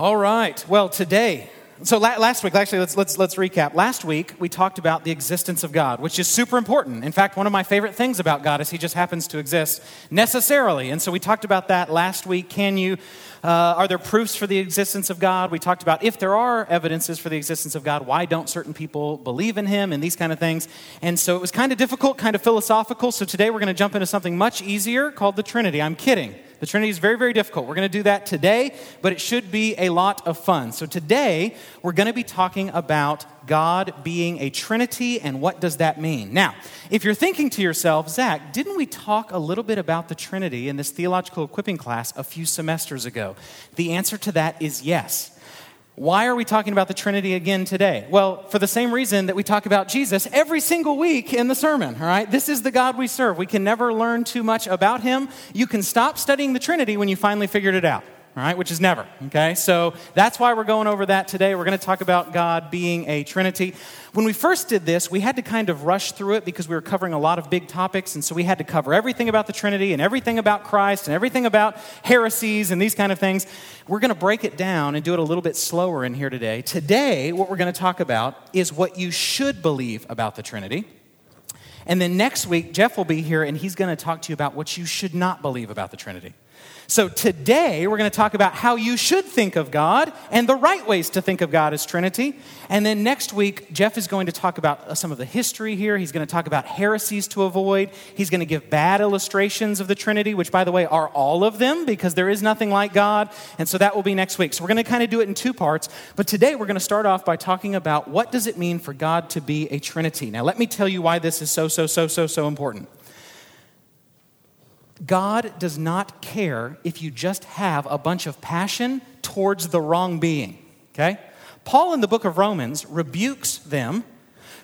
All right. Well, today, so la- last week, actually, let's, let's, let's recap. Last week, we talked about the existence of God, which is super important. In fact, one of my favorite things about God is he just happens to exist necessarily. And so we talked about that last week. Can you, uh, are there proofs for the existence of God? We talked about if there are evidences for the existence of God, why don't certain people believe in him and these kind of things. And so it was kind of difficult, kind of philosophical. So today we're going to jump into something much easier called the Trinity. I'm kidding. The Trinity is very, very difficult. We're going to do that today, but it should be a lot of fun. So today, we're going to be talking about God being a Trinity and what does that mean. Now, if you're thinking to yourself, Zach, didn't we talk a little bit about the Trinity in this theological equipping class a few semesters ago? The answer to that is yes. Why are we talking about the Trinity again today? Well, for the same reason that we talk about Jesus every single week in the sermon, all right? This is the God we serve. We can never learn too much about him. You can stop studying the Trinity when you finally figured it out all right, which is never, okay? So that's why we're going over that today. We're going to talk about God being a Trinity. When we first did this, we had to kind of rush through it because we were covering a lot of big topics, and so we had to cover everything about the Trinity and everything about Christ and everything about heresies and these kind of things. We're going to break it down and do it a little bit slower in here today. Today, what we're going to talk about is what you should believe about the Trinity. And then next week, Jeff will be here and he's going to talk to you about what you should not believe about the Trinity. So today we're going to talk about how you should think of God and the right ways to think of God as Trinity. And then next week, Jeff is going to talk about uh, some of the history here. He's going to talk about heresies to avoid. He's going to give bad illustrations of the Trinity, which, by the way, are all of them because there is nothing like God. And so that will be next week. So we're going to kind of do it in two parts. But today we're going to start off by talking about what does it mean for God to be a Trinity. Now, let me tell you why this is so, so, so, so, so important. God does not care if you just have a bunch of passion towards the wrong being. Okay? Paul in the book of Romans rebukes them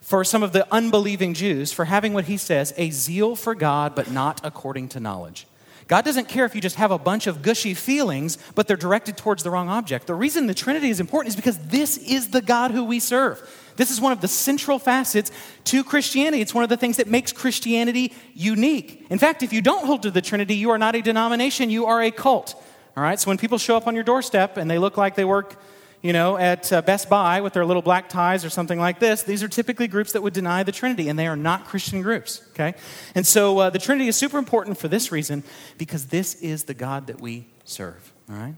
for some of the unbelieving Jews for having what he says a zeal for God, but not according to knowledge. God doesn't care if you just have a bunch of gushy feelings, but they're directed towards the wrong object. The reason the Trinity is important is because this is the God who we serve. This is one of the central facets to Christianity. It's one of the things that makes Christianity unique. In fact, if you don't hold to the Trinity, you are not a denomination, you are a cult. All right? So when people show up on your doorstep and they look like they work, you know, at uh, Best Buy with their little black ties or something like this, these are typically groups that would deny the Trinity, and they are not Christian groups, okay? And so uh, the Trinity is super important for this reason because this is the God that we serve, all right?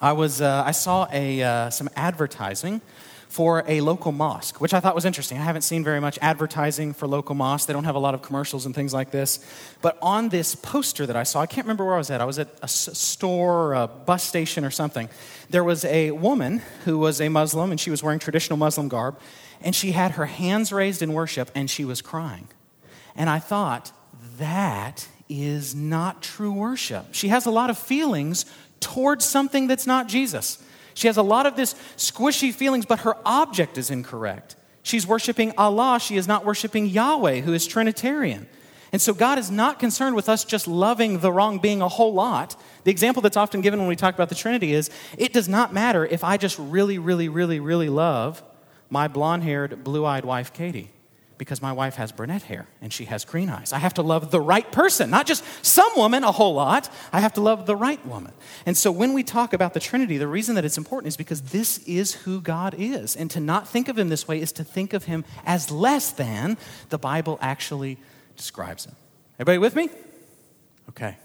I was, uh, I saw a, uh, some advertising for a local mosque, which I thought was interesting. I haven't seen very much advertising for local mosques. They don't have a lot of commercials and things like this. But on this poster that I saw, I can't remember where I was at. I was at a store, a bus station, or something. There was a woman who was a Muslim, and she was wearing traditional Muslim garb, and she had her hands raised in worship, and she was crying. And I thought, that is not true worship. She has a lot of feelings towards something that's not Jesus. She has a lot of this squishy feelings, but her object is incorrect. She's worshiping Allah, she is not worshiping Yahweh, who is Trinitarian. And so God is not concerned with us just loving the wrong being a whole lot. The example that's often given when we talk about the Trinity is it does not matter if I just really, really, really, really love my blonde haired, blue eyed wife, Katie because my wife has brunette hair and she has green eyes. I have to love the right person, not just some woman a whole lot. I have to love the right woman. And so when we talk about the Trinity, the reason that it's important is because this is who God is. And to not think of him this way is to think of him as less than the Bible actually describes him. Everybody with me? Okay.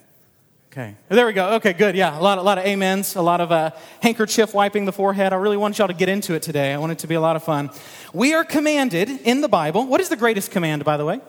Okay, there we go. Okay, good. Yeah, a lot, a lot of amens, a lot of uh, handkerchief wiping the forehead. I really want y'all to get into it today. I want it to be a lot of fun. We are commanded in the Bible. What is the greatest command, by the way?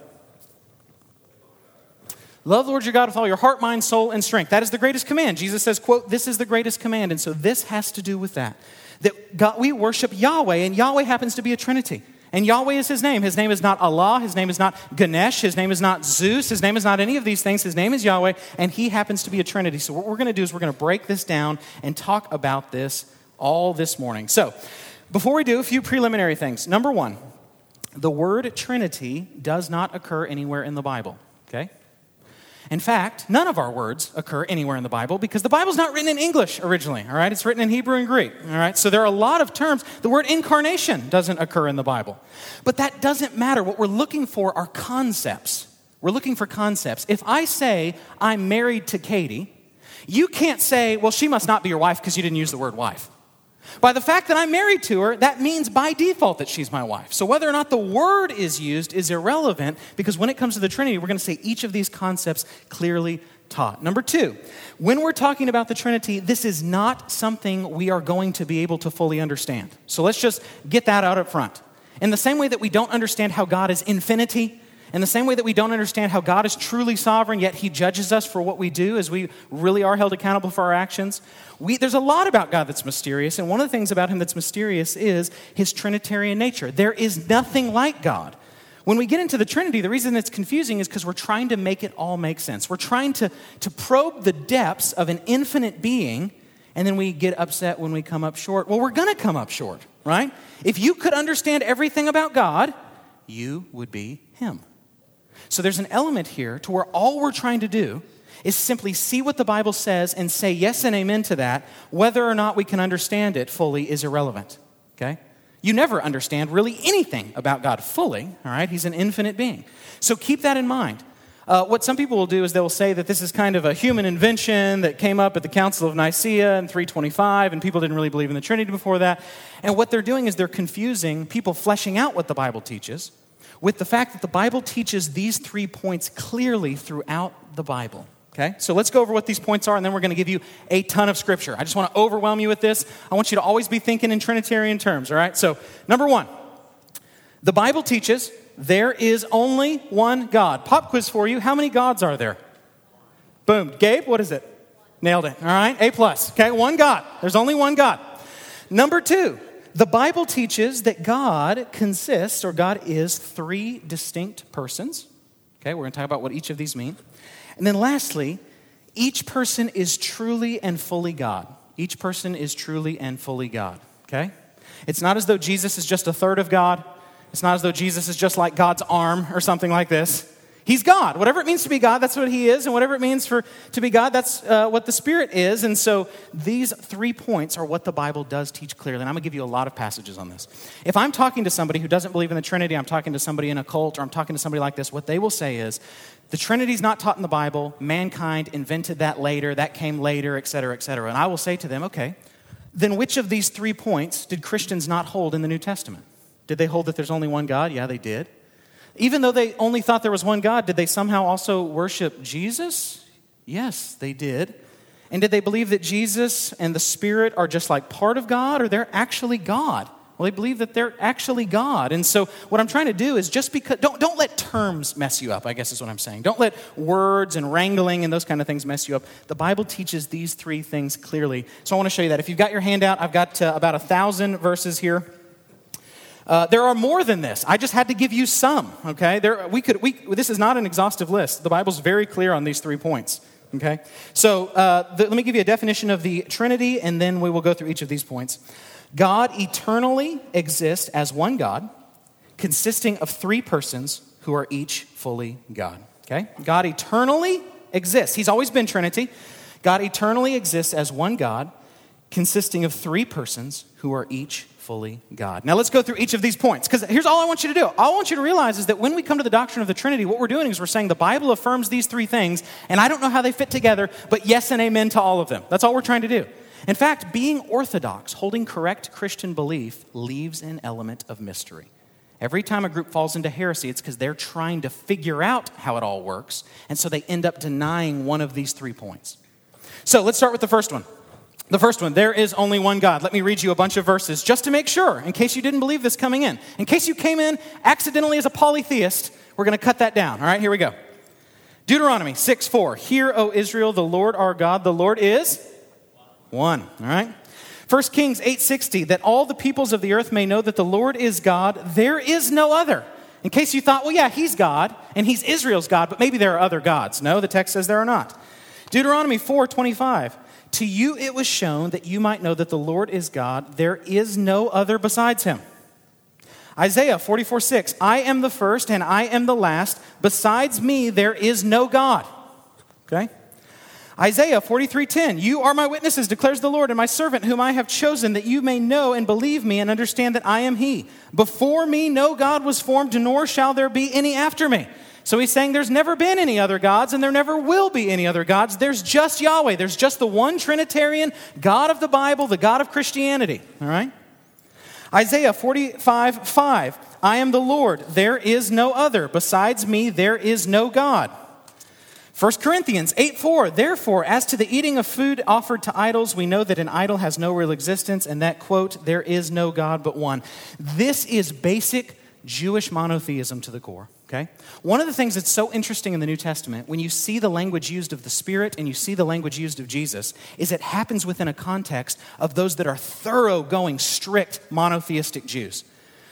Love the Lord your God with all your heart, mind, soul, and strength. That is the greatest command. Jesus says, quote, this is the greatest command. And so this has to do with that. That God, we worship Yahweh, and Yahweh happens to be a Trinity. And Yahweh is his name. His name is not Allah. His name is not Ganesh. His name is not Zeus. His name is not any of these things. His name is Yahweh, and he happens to be a Trinity. So, what we're going to do is we're going to break this down and talk about this all this morning. So, before we do, a few preliminary things. Number one, the word Trinity does not occur anywhere in the Bible? In fact, none of our words occur anywhere in the Bible because the Bible's not written in English originally, all right? It's written in Hebrew and Greek, all right? So there are a lot of terms. The word incarnation doesn't occur in the Bible. But that doesn't matter. What we're looking for are concepts. We're looking for concepts. If I say, I'm married to Katie, you can't say, well, she must not be your wife because you didn't use the word wife. By the fact that I'm married to her, that means by default that she's my wife. So whether or not the word is used is irrelevant because when it comes to the Trinity, we're going to say each of these concepts clearly taught. Number two, when we're talking about the Trinity, this is not something we are going to be able to fully understand. So let's just get that out up front. In the same way that we don't understand how God is infinity, in the same way that we don't understand how God is truly sovereign, yet He judges us for what we do as we really are held accountable for our actions, we, there's a lot about God that's mysterious. And one of the things about Him that's mysterious is His Trinitarian nature. There is nothing like God. When we get into the Trinity, the reason it's confusing is because we're trying to make it all make sense. We're trying to, to probe the depths of an infinite being, and then we get upset when we come up short. Well, we're going to come up short, right? If you could understand everything about God, you would be Him. So there's an element here to where all we're trying to do is simply see what the Bible says and say yes and amen to that. Whether or not we can understand it fully is irrelevant, okay? You never understand really anything about God fully, all right? He's an infinite being. So keep that in mind. Uh, what some people will do is they will say that this is kind of a human invention that came up at the Council of Nicaea in 325, and people didn't really believe in the Trinity before that. And what they're doing is they're confusing people fleshing out what the Bible teaches with the fact that the Bible teaches these three points clearly throughout the Bible. Okay, so let's go over what these points are, and then we're going to give you a ton of scripture. I just want to overwhelm you with this. I want you to always be thinking in Trinitarian terms, all right? So, number one, the Bible teaches there is only one God. Pop quiz for you. How many gods are there? Boom. Gabe, what is it? Nailed it. All right, A plus. Okay, one God. There's only one God. Number two, the Bible teaches that God consists, or God is, three distinct persons. Okay, we're going to talk about what each of these mean. And then lastly, each person is truly and fully God. Each person is truly and fully God, okay? It's not as though Jesus is just a third of God. It's not as though Jesus is just like God's arm or something like this. He's God. Whatever it means to be God, that's what He is. And whatever it means for to be God, that's uh, what the Spirit is. And so these three points are what the Bible does teach clearly. And I'm going to give you a lot of passages on this. If I'm talking to somebody who doesn't believe in the Trinity, I'm talking to somebody in a cult, or I'm talking to somebody like this, what they will say is the Trinity is not taught in the Bible. Mankind invented that later. That came later, et cetera, et cetera. And I will say to them, okay, then which of these three points did Christians not hold in the New Testament? Did they hold that there's only one God? Yeah, they did. Even though they only thought there was one God, did they somehow also worship Jesus? Yes, they did. And did they believe that Jesus and the Spirit are just like part of God or they're actually God? Well, they believe that they're actually God. And so, what I'm trying to do is just because, don't, don't let terms mess you up, I guess is what I'm saying. Don't let words and wrangling and those kind of things mess you up. The Bible teaches these three things clearly. So, I want to show you that. If you've got your handout, I've got uh, about a thousand verses here. Uh, there are more than this. I just had to give you some. Okay, there we could. We, this is not an exhaustive list. The Bible's very clear on these three points. Okay, so uh, the, let me give you a definition of the Trinity, and then we will go through each of these points. God eternally exists as one God, consisting of three persons who are each fully God. Okay, God eternally exists. He's always been Trinity. God eternally exists as one God, consisting of three persons who are each fully God. Now let's go through each of these points because here's all I want you to do. All I want you to realize is that when we come to the doctrine of the Trinity, what we're doing is we're saying the Bible affirms these three things, and I don't know how they fit together, but yes and amen to all of them. That's all we're trying to do. In fact, being orthodox, holding correct Christian belief, leaves an element of mystery. Every time a group falls into heresy, it's because they're trying to figure out how it all works, and so they end up denying one of these three points. So let's start with the first one. The first one, there is only one God. Let me read you a bunch of verses just to make sure, in case you didn't believe this coming in. In case you came in accidentally as a polytheist, we're going to cut that down. All right, here we go. Deuteronomy 6 4. Hear, O Israel, the Lord our God, the Lord is one. All right. 1 Kings 8:60 that all the peoples of the earth may know that the Lord is God, there is no other. In case you thought, well, yeah, he's God and he's Israel's God, but maybe there are other gods. No, the text says there are not. Deuteronomy 4:25 to you it was shown that you might know that the Lord is God. There is no other besides him. Isaiah 44 6, I am the first and I am the last. Besides me, there is no God. Okay? Isaiah 43:10 You are my witnesses declares the Lord and my servant whom I have chosen that you may know and believe me and understand that I am he. Before me no God was formed nor shall there be any after me. So he's saying there's never been any other gods and there never will be any other gods. There's just Yahweh. There's just the one Trinitarian God of the Bible, the God of Christianity. All right? Isaiah 45 5. I am the Lord, there is no other. Besides me, there is no God. 1 Corinthians 8 4. Therefore, as to the eating of food offered to idols, we know that an idol has no real existence and that, quote, there is no God but one. This is basic Jewish monotheism to the core. Okay? One of the things that's so interesting in the New Testament, when you see the language used of the Spirit and you see the language used of Jesus, is it happens within a context of those that are thoroughgoing, strict monotheistic Jews.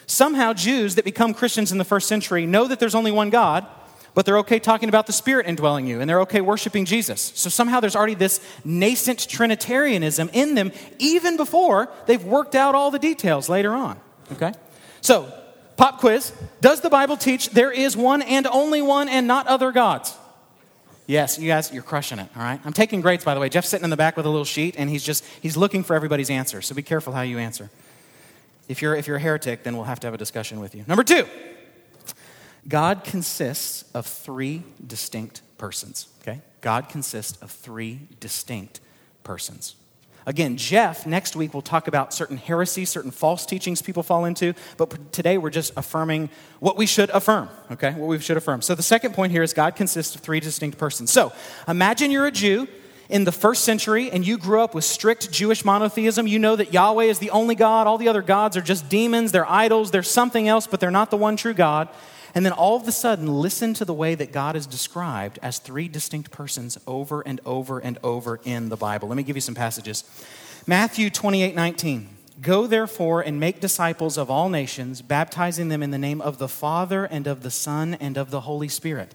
Somehow, Jews that become Christians in the first century know that there's only one God, but they're okay talking about the Spirit indwelling you, and they're okay worshiping Jesus. So somehow there's already this nascent Trinitarianism in them, even before they've worked out all the details later on. Okay? So, Pop quiz Does the Bible teach there is one and only one and not other gods? Yes, you guys, you're crushing it, all right? I'm taking grades, by the way. Jeff's sitting in the back with a little sheet, and he's just, he's looking for everybody's answer. So be careful how you answer. If you're, if you're a heretic, then we'll have to have a discussion with you. Number two, God consists of three distinct persons, okay? God consists of three distinct persons. Again, Jeff next week we'll talk about certain heresies, certain false teachings people fall into, but today we're just affirming what we should affirm, okay? What we should affirm. So the second point here is God consists of three distinct persons. So imagine you're a Jew in the first century and you grew up with strict Jewish monotheism. You know that Yahweh is the only God, all the other gods are just demons, they're idols, they're something else, but they're not the one true God. And then all of a sudden, listen to the way that God is described as three distinct persons over and over and over in the Bible. Let me give you some passages. Matthew 28 19. Go therefore and make disciples of all nations, baptizing them in the name of the Father and of the Son and of the Holy Spirit.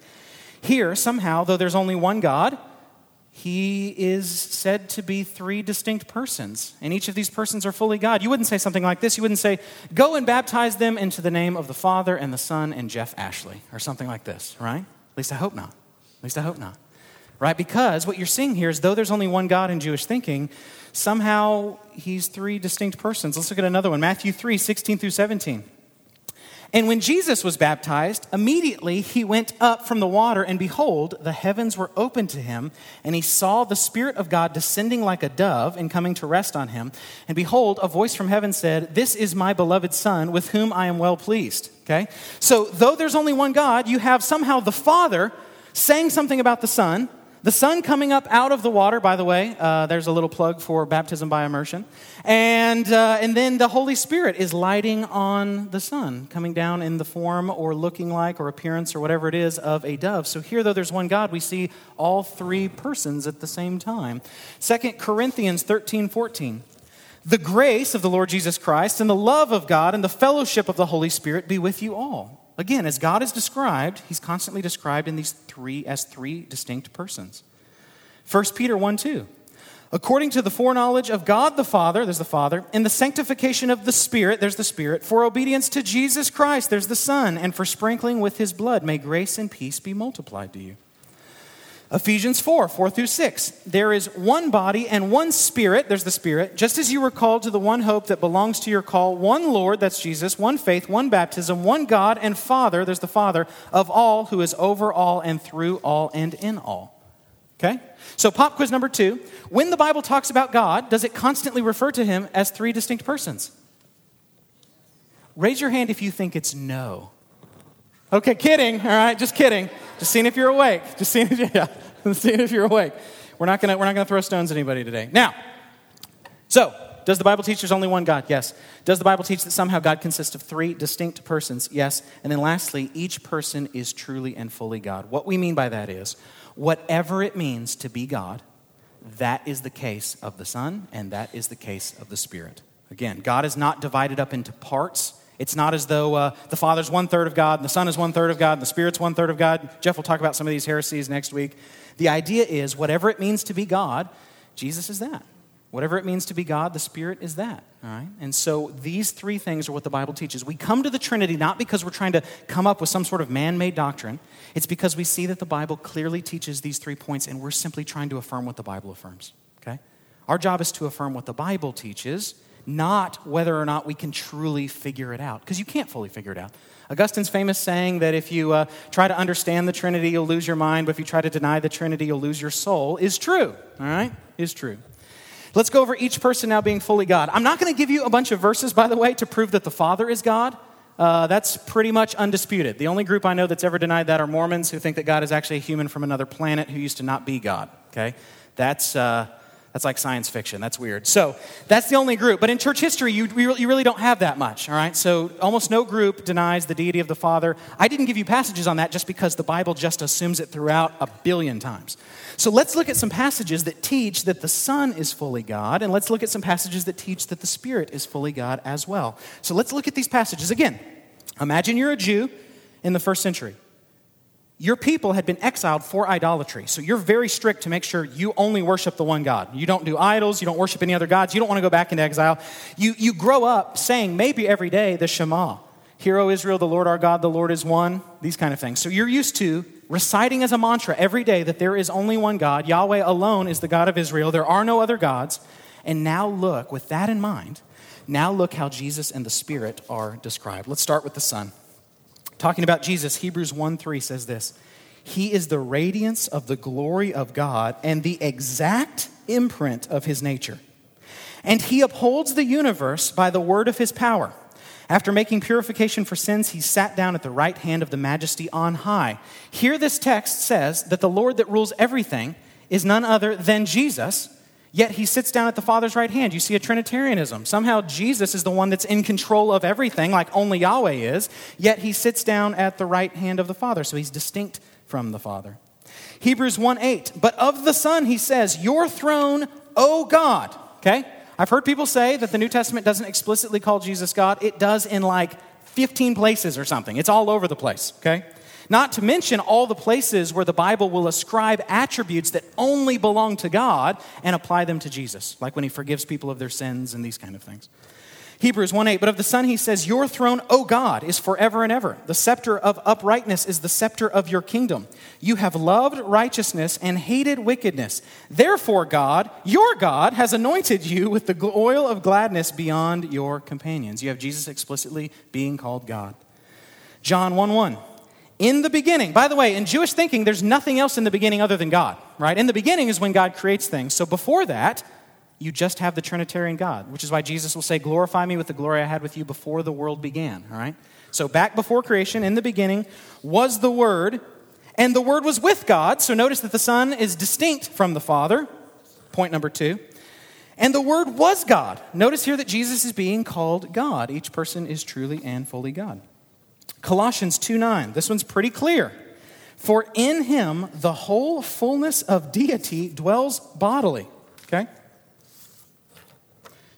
Here, somehow, though there's only one God, he is said to be three distinct persons, and each of these persons are fully God. You wouldn't say something like this. You wouldn't say, Go and baptize them into the name of the Father and the Son and Jeff Ashley, or something like this, right? At least I hope not. At least I hope not. Right? Because what you're seeing here is though there's only one God in Jewish thinking, somehow he's three distinct persons. Let's look at another one Matthew 3 16 through 17. And when Jesus was baptized, immediately he went up from the water, and behold, the heavens were opened to him, and he saw the Spirit of God descending like a dove and coming to rest on him. And behold, a voice from heaven said, This is my beloved Son, with whom I am well pleased. Okay? So, though there's only one God, you have somehow the Father saying something about the Son, the Son coming up out of the water, by the way, uh, there's a little plug for baptism by immersion. And, uh, and then the Holy Spirit is lighting on the Son, coming down in the form or looking like or appearance or whatever it is of a dove. So here, though there's one God, we see all three persons at the same time. 2 Corinthians 13 14. The grace of the Lord Jesus Christ and the love of God and the fellowship of the Holy Spirit be with you all. Again, as God is described, he's constantly described in these three as three distinct persons. 1 Peter 1 2. According to the foreknowledge of God the Father, there's the Father, in the sanctification of the Spirit, there's the Spirit, for obedience to Jesus Christ, there's the Son, and for sprinkling with his blood, may grace and peace be multiplied to you. Ephesians 4, 4 through 6. There is one body and one spirit, there's the spirit, just as you were called to the one hope that belongs to your call, one Lord, that's Jesus, one faith, one baptism, one God and Father, there's the Father, of all who is over all and through all and in all. Okay? So, pop quiz number two. When the Bible talks about God, does it constantly refer to him as three distinct persons? Raise your hand if you think it's no. Okay, kidding, all right, just kidding. Just seeing if you're awake. Just seeing if, yeah, seeing if you're awake. We're not not gonna throw stones at anybody today. Now, so, does the Bible teach there's only one God? Yes. Does the Bible teach that somehow God consists of three distinct persons? Yes. And then lastly, each person is truly and fully God. What we mean by that is, whatever it means to be God, that is the case of the Son, and that is the case of the Spirit. Again, God is not divided up into parts it's not as though uh, the Father's one third of God, and the Son is one third of God, and the Spirit's one third of God. Jeff will talk about some of these heresies next week. The idea is whatever it means to be God, Jesus is that. Whatever it means to be God, the Spirit is that. All right? And so these three things are what the Bible teaches. We come to the Trinity not because we're trying to come up with some sort of man made doctrine, it's because we see that the Bible clearly teaches these three points, and we're simply trying to affirm what the Bible affirms. Okay? Our job is to affirm what the Bible teaches not whether or not we can truly figure it out, because you can't fully figure it out. Augustine's famous saying that if you uh, try to understand the Trinity, you'll lose your mind, but if you try to deny the Trinity, you'll lose your soul, is true, all right? Is true. Let's go over each person now being fully God. I'm not going to give you a bunch of verses, by the way, to prove that the Father is God. Uh, that's pretty much undisputed. The only group I know that's ever denied that are Mormons who think that God is actually a human from another planet who used to not be God. Okay? That's, uh, that's like science fiction. That's weird. So that's the only group. But in church history, you, you really don't have that much, all right? So almost no group denies the deity of the Father. I didn't give you passages on that just because the Bible just assumes it throughout a billion times. So let's look at some passages that teach that the Son is fully God, and let's look at some passages that teach that the Spirit is fully God as well. So let's look at these passages. Again, imagine you're a Jew in the first century your people had been exiled for idolatry. So you're very strict to make sure you only worship the one God. You don't do idols, you don't worship any other gods, you don't want to go back into exile. You, you grow up saying maybe every day the Shema Hear, O Israel, the Lord our God, the Lord is one, these kind of things. So you're used to reciting as a mantra every day that there is only one God. Yahweh alone is the God of Israel. There are no other gods. And now look, with that in mind, now look how Jesus and the Spirit are described. Let's start with the Son. Talking about Jesus, Hebrews 1 3 says this He is the radiance of the glory of God and the exact imprint of his nature. And he upholds the universe by the word of his power. After making purification for sins, he sat down at the right hand of the majesty on high. Here, this text says that the Lord that rules everything is none other than Jesus Yet he sits down at the Father's right hand. You see a Trinitarianism. Somehow Jesus is the one that's in control of everything, like only Yahweh is, yet he sits down at the right hand of the Father. So he's distinct from the Father. Hebrews 1 8. But of the Son, he says, Your throne, O God. Okay? I've heard people say that the New Testament doesn't explicitly call Jesus God. It does in like 15 places or something. It's all over the place. Okay? Not to mention all the places where the Bible will ascribe attributes that only belong to God and apply them to Jesus, like when he forgives people of their sins and these kind of things. Hebrews 1 8, but of the Son he says, Your throne, O God, is forever and ever. The scepter of uprightness is the scepter of your kingdom. You have loved righteousness and hated wickedness. Therefore, God, your God, has anointed you with the oil of gladness beyond your companions. You have Jesus explicitly being called God. John 1 1 in the beginning. By the way, in Jewish thinking, there's nothing else in the beginning other than God, right? In the beginning is when God creates things. So before that, you just have the Trinitarian God, which is why Jesus will say, Glorify me with the glory I had with you before the world began, all right? So back before creation, in the beginning, was the Word, and the Word was with God. So notice that the Son is distinct from the Father. Point number two. And the Word was God. Notice here that Jesus is being called God. Each person is truly and fully God. Colossians 2 9. This one's pretty clear. For in him the whole fullness of deity dwells bodily. Okay?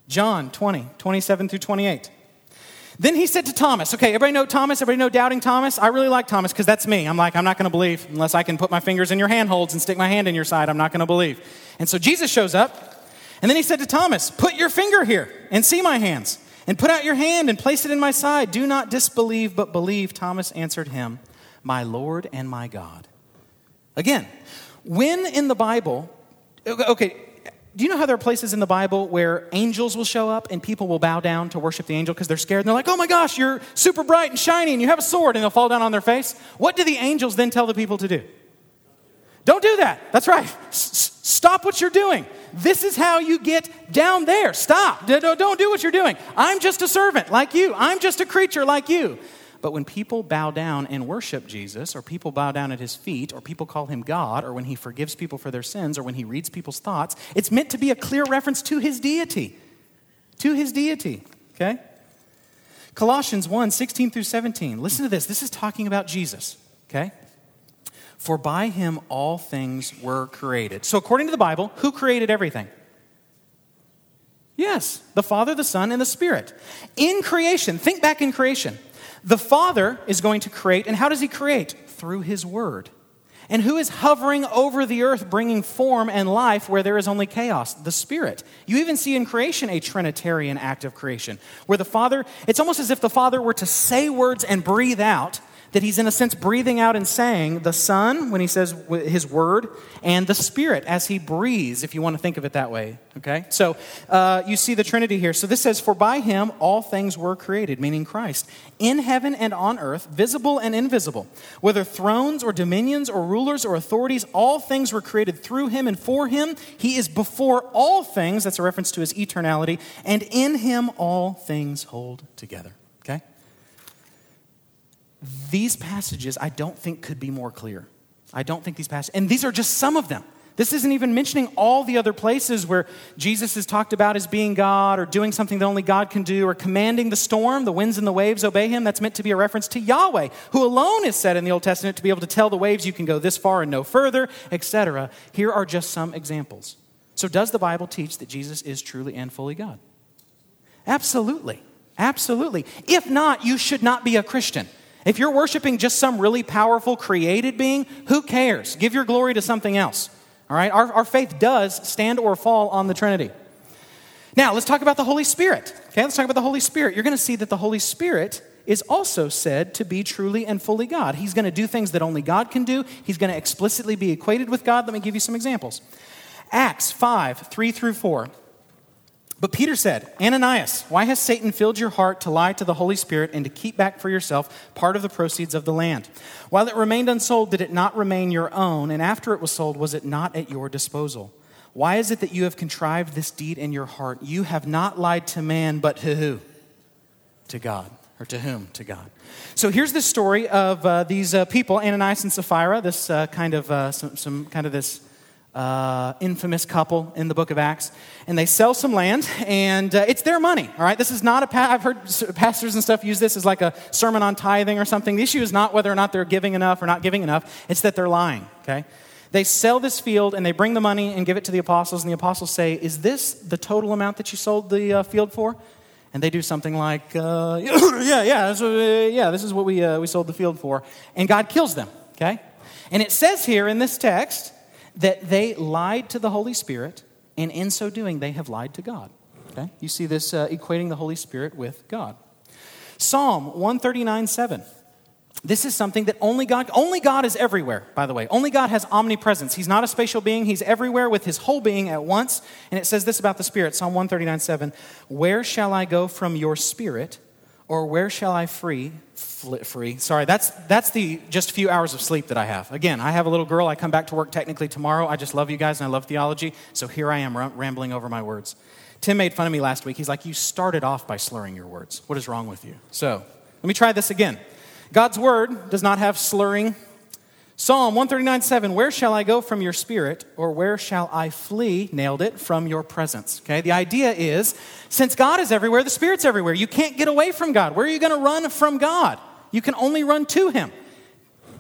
John 20, 27 through 28. Then he said to Thomas, okay, everybody know Thomas? Everybody know doubting Thomas? I really like Thomas because that's me. I'm like, I'm not going to believe unless I can put my fingers in your handholds and stick my hand in your side. I'm not going to believe. And so Jesus shows up, and then he said to Thomas, Put your finger here and see my hands and put out your hand and place it in my side. Do not disbelieve, but believe. Thomas answered him, My Lord and my God. Again, when in the Bible, okay, do you know how there are places in the Bible where angels will show up and people will bow down to worship the angel because they're scared and they're like, oh my gosh, you're super bright and shiny and you have a sword and they'll fall down on their face? What do the angels then tell the people to do? Don't do that. That's right. Stop what you're doing. This is how you get down there. Stop. Don't do what you're doing. I'm just a servant like you, I'm just a creature like you. But when people bow down and worship Jesus, or people bow down at his feet, or people call him God, or when he forgives people for their sins, or when he reads people's thoughts, it's meant to be a clear reference to his deity. To his deity. Okay? Colossians 1 16 through 17. Listen to this. This is talking about Jesus. Okay? For by him all things were created. So, according to the Bible, who created everything? Yes, the Father, the Son, and the Spirit. In creation, think back in creation. The Father is going to create, and how does he create? Through his word. And who is hovering over the earth, bringing form and life where there is only chaos? The Spirit. You even see in creation a Trinitarian act of creation, where the Father, it's almost as if the Father were to say words and breathe out that he's in a sense breathing out and saying the Son when he says his word, and the Spirit as he breathes, if you want to think of it that way. Okay? So uh, you see the Trinity here. So this says, For by him all things were created, meaning Christ, in heaven and on earth, visible and invisible. Whether thrones or dominions or rulers or authorities, all things were created through him and for him. He is before all things. That's a reference to his eternality. And in him all things hold together. These passages, I don't think, could be more clear. I don't think these passages, and these are just some of them. This isn't even mentioning all the other places where Jesus is talked about as being God or doing something that only God can do or commanding the storm, the winds and the waves obey him. That's meant to be a reference to Yahweh, who alone is said in the Old Testament to be able to tell the waves you can go this far and no further, etc. Here are just some examples. So, does the Bible teach that Jesus is truly and fully God? Absolutely. Absolutely. If not, you should not be a Christian. If you're worshiping just some really powerful created being, who cares? Give your glory to something else. All right? Our, our faith does stand or fall on the Trinity. Now, let's talk about the Holy Spirit. Okay, let's talk about the Holy Spirit. You're going to see that the Holy Spirit is also said to be truly and fully God. He's going to do things that only God can do, He's going to explicitly be equated with God. Let me give you some examples. Acts 5 3 through 4. But Peter said, Ananias, why has Satan filled your heart to lie to the Holy Spirit and to keep back for yourself part of the proceeds of the land? While it remained unsold, did it not remain your own? And after it was sold, was it not at your disposal? Why is it that you have contrived this deed in your heart? You have not lied to man, but to who? To God. Or to whom? To God. So here's the story of uh, these uh, people, Ananias and Sapphira, this uh, kind of, uh, some, some kind of this uh, infamous couple in the book of Acts, and they sell some land, and uh, it's their money. All right, this is not a. Pa- I've heard pastors and stuff use this as like a sermon on tithing or something. The issue is not whether or not they're giving enough or not giving enough. It's that they're lying. Okay, they sell this field and they bring the money and give it to the apostles, and the apostles say, "Is this the total amount that you sold the uh, field for?" And they do something like, uh, "Yeah, yeah, uh, yeah, this is what we uh, we sold the field for," and God kills them. Okay, and it says here in this text that they lied to the Holy Spirit, and in so doing, they have lied to God. Okay? You see this uh, equating the Holy Spirit with God. Psalm 139 7. This is something that only God, only God is everywhere, by the way. Only God has omnipresence. He's not a spatial being, He's everywhere with His whole being at once. And it says this about the Spirit Psalm 139 7. Where shall I go from your Spirit? Or where shall I free? Free. Sorry, that's, that's the just a few hours of sleep that I have. Again, I have a little girl. I come back to work technically tomorrow. I just love you guys and I love theology. So here I am rambling over my words. Tim made fun of me last week. He's like, You started off by slurring your words. What is wrong with you? So let me try this again. God's word does not have slurring Psalm 139 7, where shall I go from your spirit, or where shall I flee? Nailed it, from your presence. Okay, the idea is since God is everywhere, the Spirit's everywhere. You can't get away from God. Where are you going to run from God? You can only run to Him.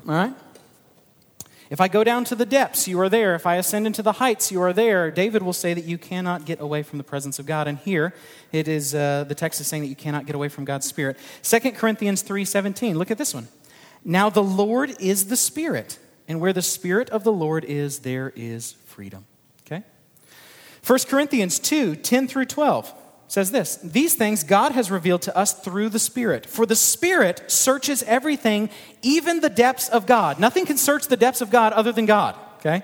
All right? If I go down to the depths, you are there. If I ascend into the heights, you are there. David will say that you cannot get away from the presence of God. And here it is, uh, the text is saying that you cannot get away from God's Spirit. 2 Corinthians 3.17, look at this one. Now the Lord is the Spirit, and where the Spirit of the Lord is, there is freedom. Okay? 1 Corinthians 2 10 through 12 says this These things God has revealed to us through the Spirit. For the Spirit searches everything, even the depths of God. Nothing can search the depths of God other than God. Okay?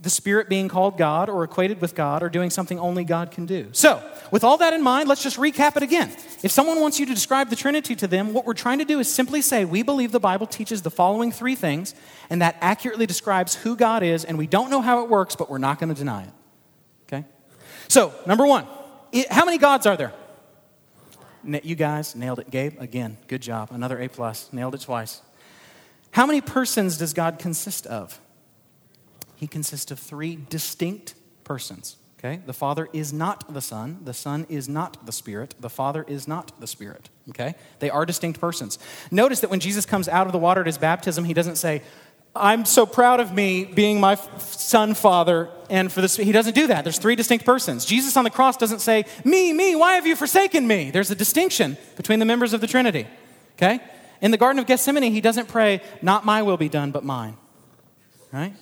the Spirit being called God or equated with God or doing something only God can do. So, with all that in mind, let's just recap it again. If someone wants you to describe the Trinity to them, what we're trying to do is simply say, We believe the Bible teaches the following three things, and that accurately describes who God is, and we don't know how it works, but we're not going to deny it. Okay? So, number one, how many gods are there? You guys nailed it. Gabe, again, good job. Another A plus. Nailed it twice. How many persons does God consist of? He consists of three distinct persons. Okay? The Father is not the Son, the Son is not the Spirit, the Father is not the Spirit. Okay? They are distinct persons. Notice that when Jesus comes out of the water at his baptism, he doesn't say, I'm so proud of me being my son, father, and for this. He doesn't do that. There's three distinct persons. Jesus on the cross doesn't say, Me, me, why have you forsaken me? There's a distinction between the members of the Trinity. okay? In the Garden of Gethsemane, he doesn't pray, Not my will be done, but mine, right?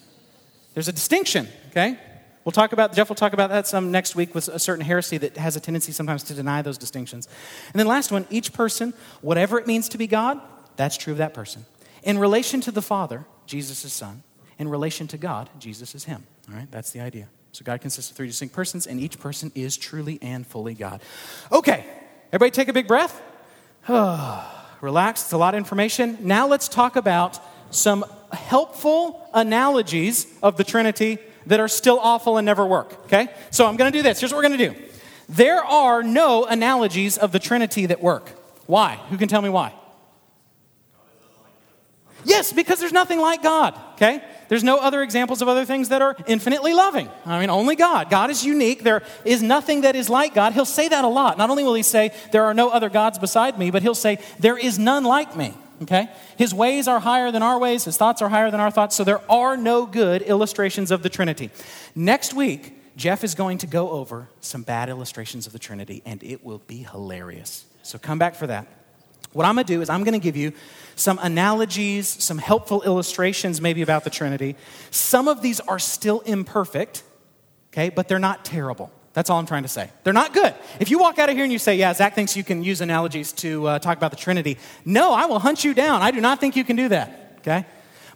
There's a distinction, okay? We'll talk about, Jeff will talk about that some next week with a certain heresy that has a tendency sometimes to deny those distinctions. And then last one, each person, whatever it means to be God, that's true of that person. In relation to the Father, Jesus is Son. In relation to God, Jesus is Him. All right, that's the idea. So God consists of three distinct persons, and each person is truly and fully God. Okay, everybody take a big breath. Relax, it's a lot of information. Now let's talk about some helpful analogies of the Trinity that are still awful and never work. Okay? So I'm going to do this. Here's what we're going to do. There are no analogies of the Trinity that work. Why? Who can tell me why? Yes, because there's nothing like God, okay? There's no other examples of other things that are infinitely loving. I mean, only God. God is unique. There is nothing that is like God. He'll say that a lot. Not only will he say, There are no other gods beside me, but he'll say, There is none like me, okay? His ways are higher than our ways, his thoughts are higher than our thoughts, so there are no good illustrations of the Trinity. Next week, Jeff is going to go over some bad illustrations of the Trinity, and it will be hilarious. So come back for that. What I'm going to do is I'm going to give you some analogies, some helpful illustrations maybe about the Trinity. Some of these are still imperfect, okay, but they're not terrible. That's all I'm trying to say. They're not good. If you walk out of here and you say, Yeah, Zach thinks you can use analogies to uh, talk about the Trinity, no, I will hunt you down. I do not think you can do that, okay?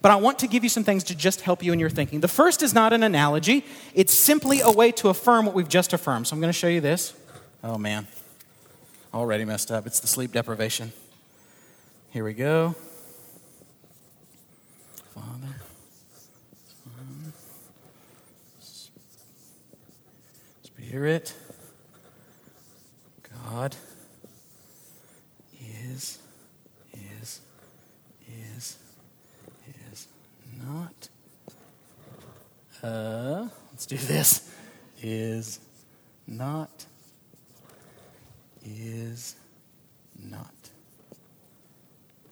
But I want to give you some things to just help you in your thinking. The first is not an analogy, it's simply a way to affirm what we've just affirmed. So I'm going to show you this. Oh, man. Already messed up. It's the sleep deprivation. Here we go. Spirit, God is, is, is, is not. Uh, let's do this. Is not, is not.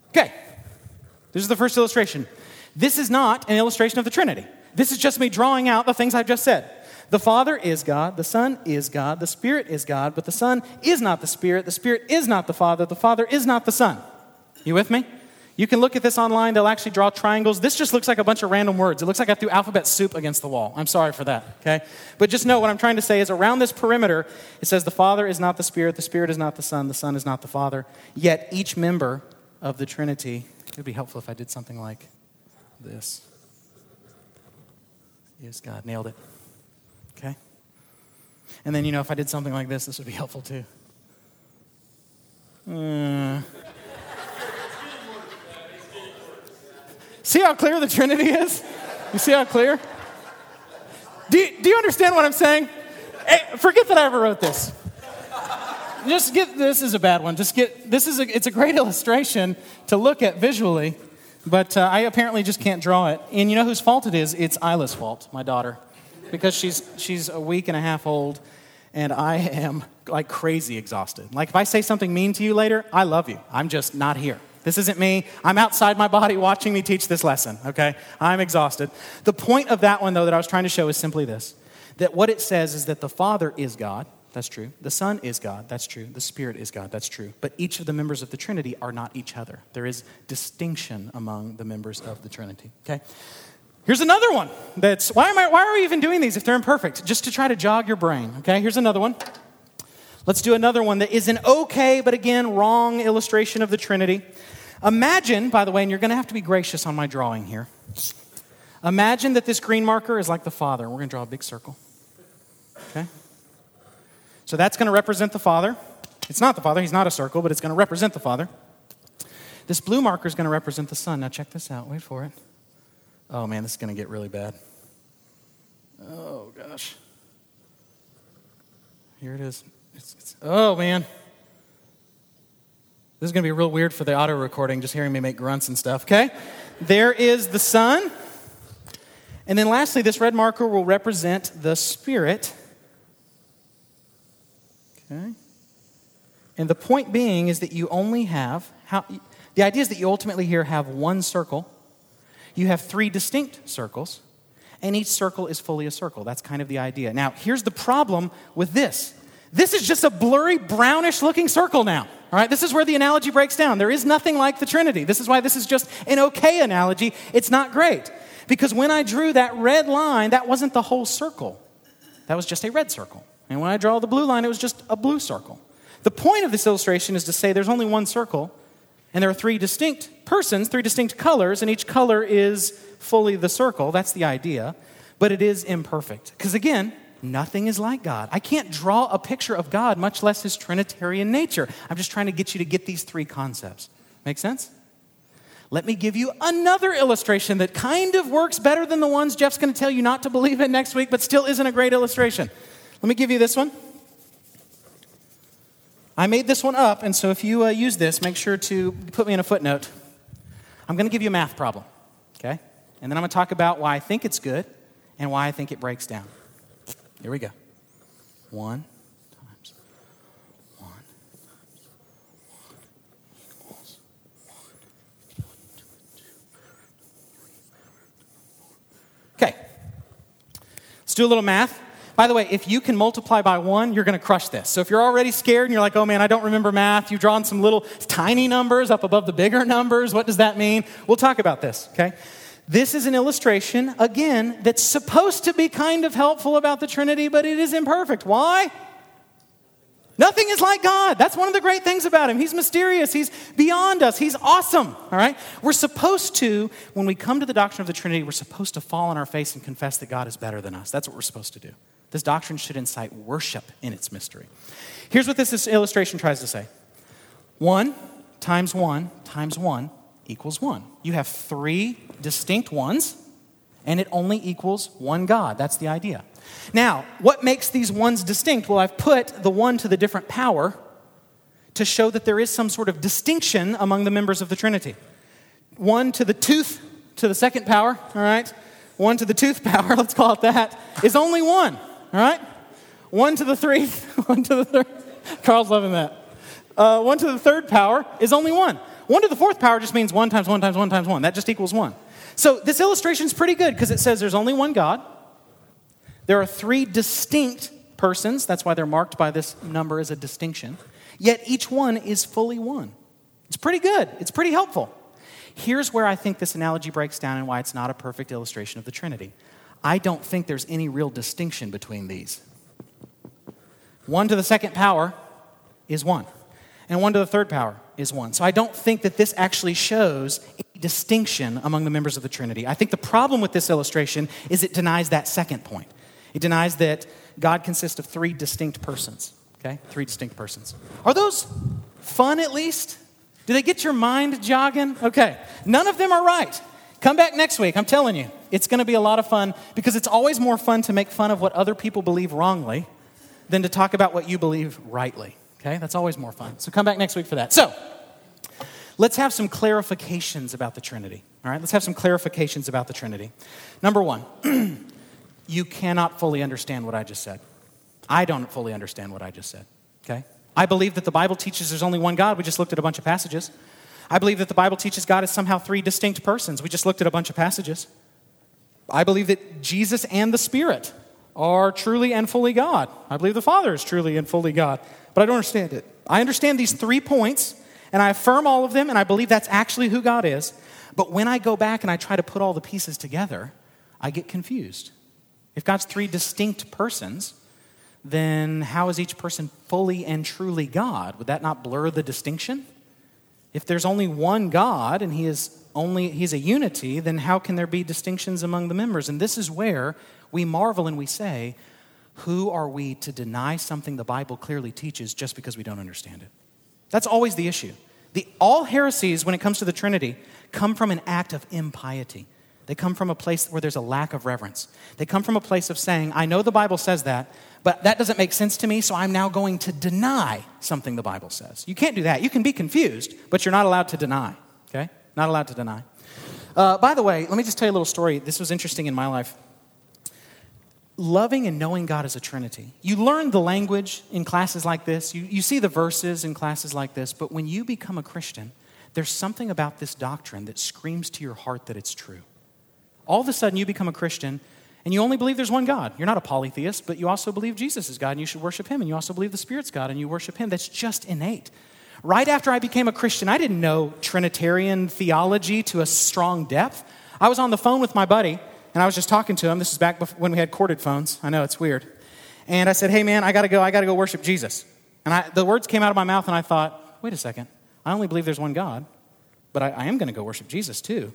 Okay, this is the first illustration. This is not an illustration of the Trinity. This is just me drawing out the things I've just said. The Father is God, the Son is God, the Spirit is God, but the Son is not the Spirit, the Spirit is not the Father, the Father is not the Son. You with me? You can look at this online, they'll actually draw triangles. This just looks like a bunch of random words. It looks like I threw alphabet soup against the wall. I'm sorry for that, okay? But just know what I'm trying to say is around this perimeter, it says the Father is not the Spirit, the Spirit is not the Son, the Son is not the Father. Yet each member of the Trinity, it would be helpful if I did something like this. Is God. Nailed it. And then, you know, if I did something like this, this would be helpful too. Uh. see how clear the Trinity is? You see how clear? Do you, do you understand what I'm saying? Hey, forget that I ever wrote this just get this is a bad one. Just get this is a, it's a great illustration to look at visually, but uh, I apparently just can't draw it. And you know whose fault it is? It's Isla's fault, my daughter, because she's she's a week and a half old, and I am like crazy exhausted. Like if I say something mean to you later, I love you. I'm just not here. This isn't me. I'm outside my body watching me teach this lesson, okay? I'm exhausted. The point of that one, though, that I was trying to show is simply this that what it says is that the Father is God, that's true. The Son is God. That's true. The Spirit is God. That's true. But each of the members of the Trinity are not each other. There is distinction among the members of the Trinity. Okay? Here's another one that's why, am I, why are we even doing these if they're imperfect? Just to try to jog your brain. Okay? Here's another one. Let's do another one that is an okay, but again, wrong illustration of the Trinity. Imagine, by the way, and you're going to have to be gracious on my drawing here. Imagine that this green marker is like the Father. We're going to draw a big circle. Okay? So that's going to represent the Father. It's not the Father, he's not a circle, but it's going to represent the Father. This blue marker is going to represent the Son. Now, check this out. Wait for it. Oh, man, this is going to get really bad. Oh, gosh. Here it is. It's, it's, oh, man. This is going to be real weird for the auto recording, just hearing me make grunts and stuff, okay? There is the Son. And then lastly, this red marker will represent the Spirit. Okay? And the point being is that you only have, how, the idea is that you ultimately here have one circle. You have three distinct circles, and each circle is fully a circle. That's kind of the idea. Now, here's the problem with this This is just a blurry, brownish looking circle now. All right, this is where the analogy breaks down. There is nothing like the Trinity. This is why this is just an okay analogy. It's not great. Because when I drew that red line, that wasn't the whole circle, that was just a red circle. And when I draw the blue line, it was just a blue circle. The point of this illustration is to say there's only one circle, and there are three distinct persons, three distinct colors, and each color is fully the circle. That's the idea. But it is imperfect. Because again, Nothing is like God. I can't draw a picture of God, much less his Trinitarian nature. I'm just trying to get you to get these three concepts. Make sense? Let me give you another illustration that kind of works better than the ones Jeff's going to tell you not to believe in next week, but still isn't a great illustration. Let me give you this one. I made this one up, and so if you uh, use this, make sure to put me in a footnote. I'm going to give you a math problem, okay? And then I'm going to talk about why I think it's good and why I think it breaks down. Here we go. One times one equals one. Okay. Let's do a little math. By the way, if you can multiply by one, you're going to crush this. So if you're already scared and you're like, oh man, I don't remember math, you've drawn some little tiny numbers up above the bigger numbers. What does that mean? We'll talk about this, okay? This is an illustration, again, that's supposed to be kind of helpful about the Trinity, but it is imperfect. Why? Nothing is like God. That's one of the great things about Him. He's mysterious. He's beyond us. He's awesome. All right? We're supposed to, when we come to the doctrine of the Trinity, we're supposed to fall on our face and confess that God is better than us. That's what we're supposed to do. This doctrine should incite worship in its mystery. Here's what this illustration tries to say 1 times 1 times 1 equals 1. You have three distinct ones, and it only equals one God. That's the idea. Now, what makes these ones distinct? Well, I've put the one to the different power to show that there is some sort of distinction among the members of the Trinity. One to the tooth to the second power, all right? One to the tooth power, let's call it that, is only one, all right? One to the three, one to the third. Carl's loving that. Uh, one to the third power is only one. One to the fourth power just means one times one times one times one. That just equals one. So this illustration is pretty good because it says there's only one God. There are three distinct persons. That's why they're marked by this number as a distinction. Yet each one is fully one. It's pretty good. It's pretty helpful. Here's where I think this analogy breaks down and why it's not a perfect illustration of the Trinity. I don't think there's any real distinction between these. One to the second power is one, and one to the third power is one. So I don't think that this actually shows any distinction among the members of the Trinity. I think the problem with this illustration is it denies that second point. It denies that God consists of three distinct persons. Okay? Three distinct persons. Are those fun at least? Do they get your mind jogging? Okay. None of them are right. Come back next week. I'm telling you, it's going to be a lot of fun because it's always more fun to make fun of what other people believe wrongly than to talk about what you believe rightly. Okay? That's always more fun. So come back next week for that. So, let's have some clarifications about the Trinity. All right? Let's have some clarifications about the Trinity. Number one, you cannot fully understand what I just said. I don't fully understand what I just said. Okay? I believe that the Bible teaches there's only one God. We just looked at a bunch of passages. I believe that the Bible teaches God is somehow three distinct persons. We just looked at a bunch of passages. I believe that Jesus and the Spirit are truly and fully God. I believe the Father is truly and fully God but I don't understand it. I understand these three points, and I affirm all of them, and I believe that's actually who God is. But when I go back and I try to put all the pieces together, I get confused. If God's three distinct persons, then how is each person fully and truly God? Would that not blur the distinction? If there's only one God and he is only he's a unity, then how can there be distinctions among the members? And this is where we marvel and we say, who are we to deny something the Bible clearly teaches just because we don't understand it? That's always the issue. The, all heresies, when it comes to the Trinity, come from an act of impiety. They come from a place where there's a lack of reverence. They come from a place of saying, I know the Bible says that, but that doesn't make sense to me, so I'm now going to deny something the Bible says. You can't do that. You can be confused, but you're not allowed to deny, okay? Not allowed to deny. Uh, by the way, let me just tell you a little story. This was interesting in my life loving and knowing God as a Trinity. You learn the language in classes like this, you, you see the verses in classes like this, but when you become a Christian, there's something about this doctrine that screams to your heart that it's true. All of a sudden, you become a Christian, And you only believe there's one God. You're not a polytheist, but you also believe Jesus is God and you should worship him. And you also believe the Spirit's God and you worship him. That's just innate. Right after I became a Christian, I didn't know Trinitarian theology to a strong depth. I was on the phone with my buddy and I was just talking to him. This is back when we had corded phones. I know it's weird. And I said, Hey, man, I got to go. I got to go worship Jesus. And I, the words came out of my mouth and I thought, Wait a second. I only believe there's one God, but I, I am going to go worship Jesus too.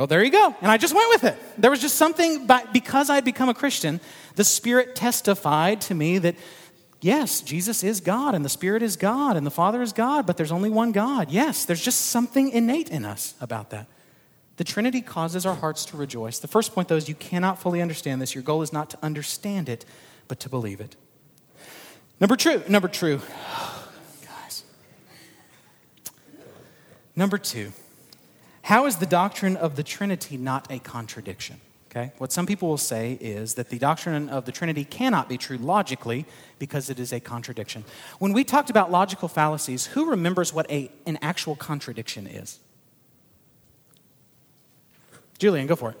Well, there you go. And I just went with it. There was just something, by, because I'd become a Christian, the Spirit testified to me that, yes, Jesus is God, and the Spirit is God, and the Father is God, but there's only one God. Yes, there's just something innate in us about that. The Trinity causes our hearts to rejoice. The first point, though, is you cannot fully understand this. Your goal is not to understand it, but to believe it. Number two, number two, guys. Number two, how is the doctrine of the Trinity not a contradiction? Okay? What some people will say is that the doctrine of the Trinity cannot be true logically because it is a contradiction. When we talked about logical fallacies, who remembers what a, an actual contradiction is? Julian, go for it.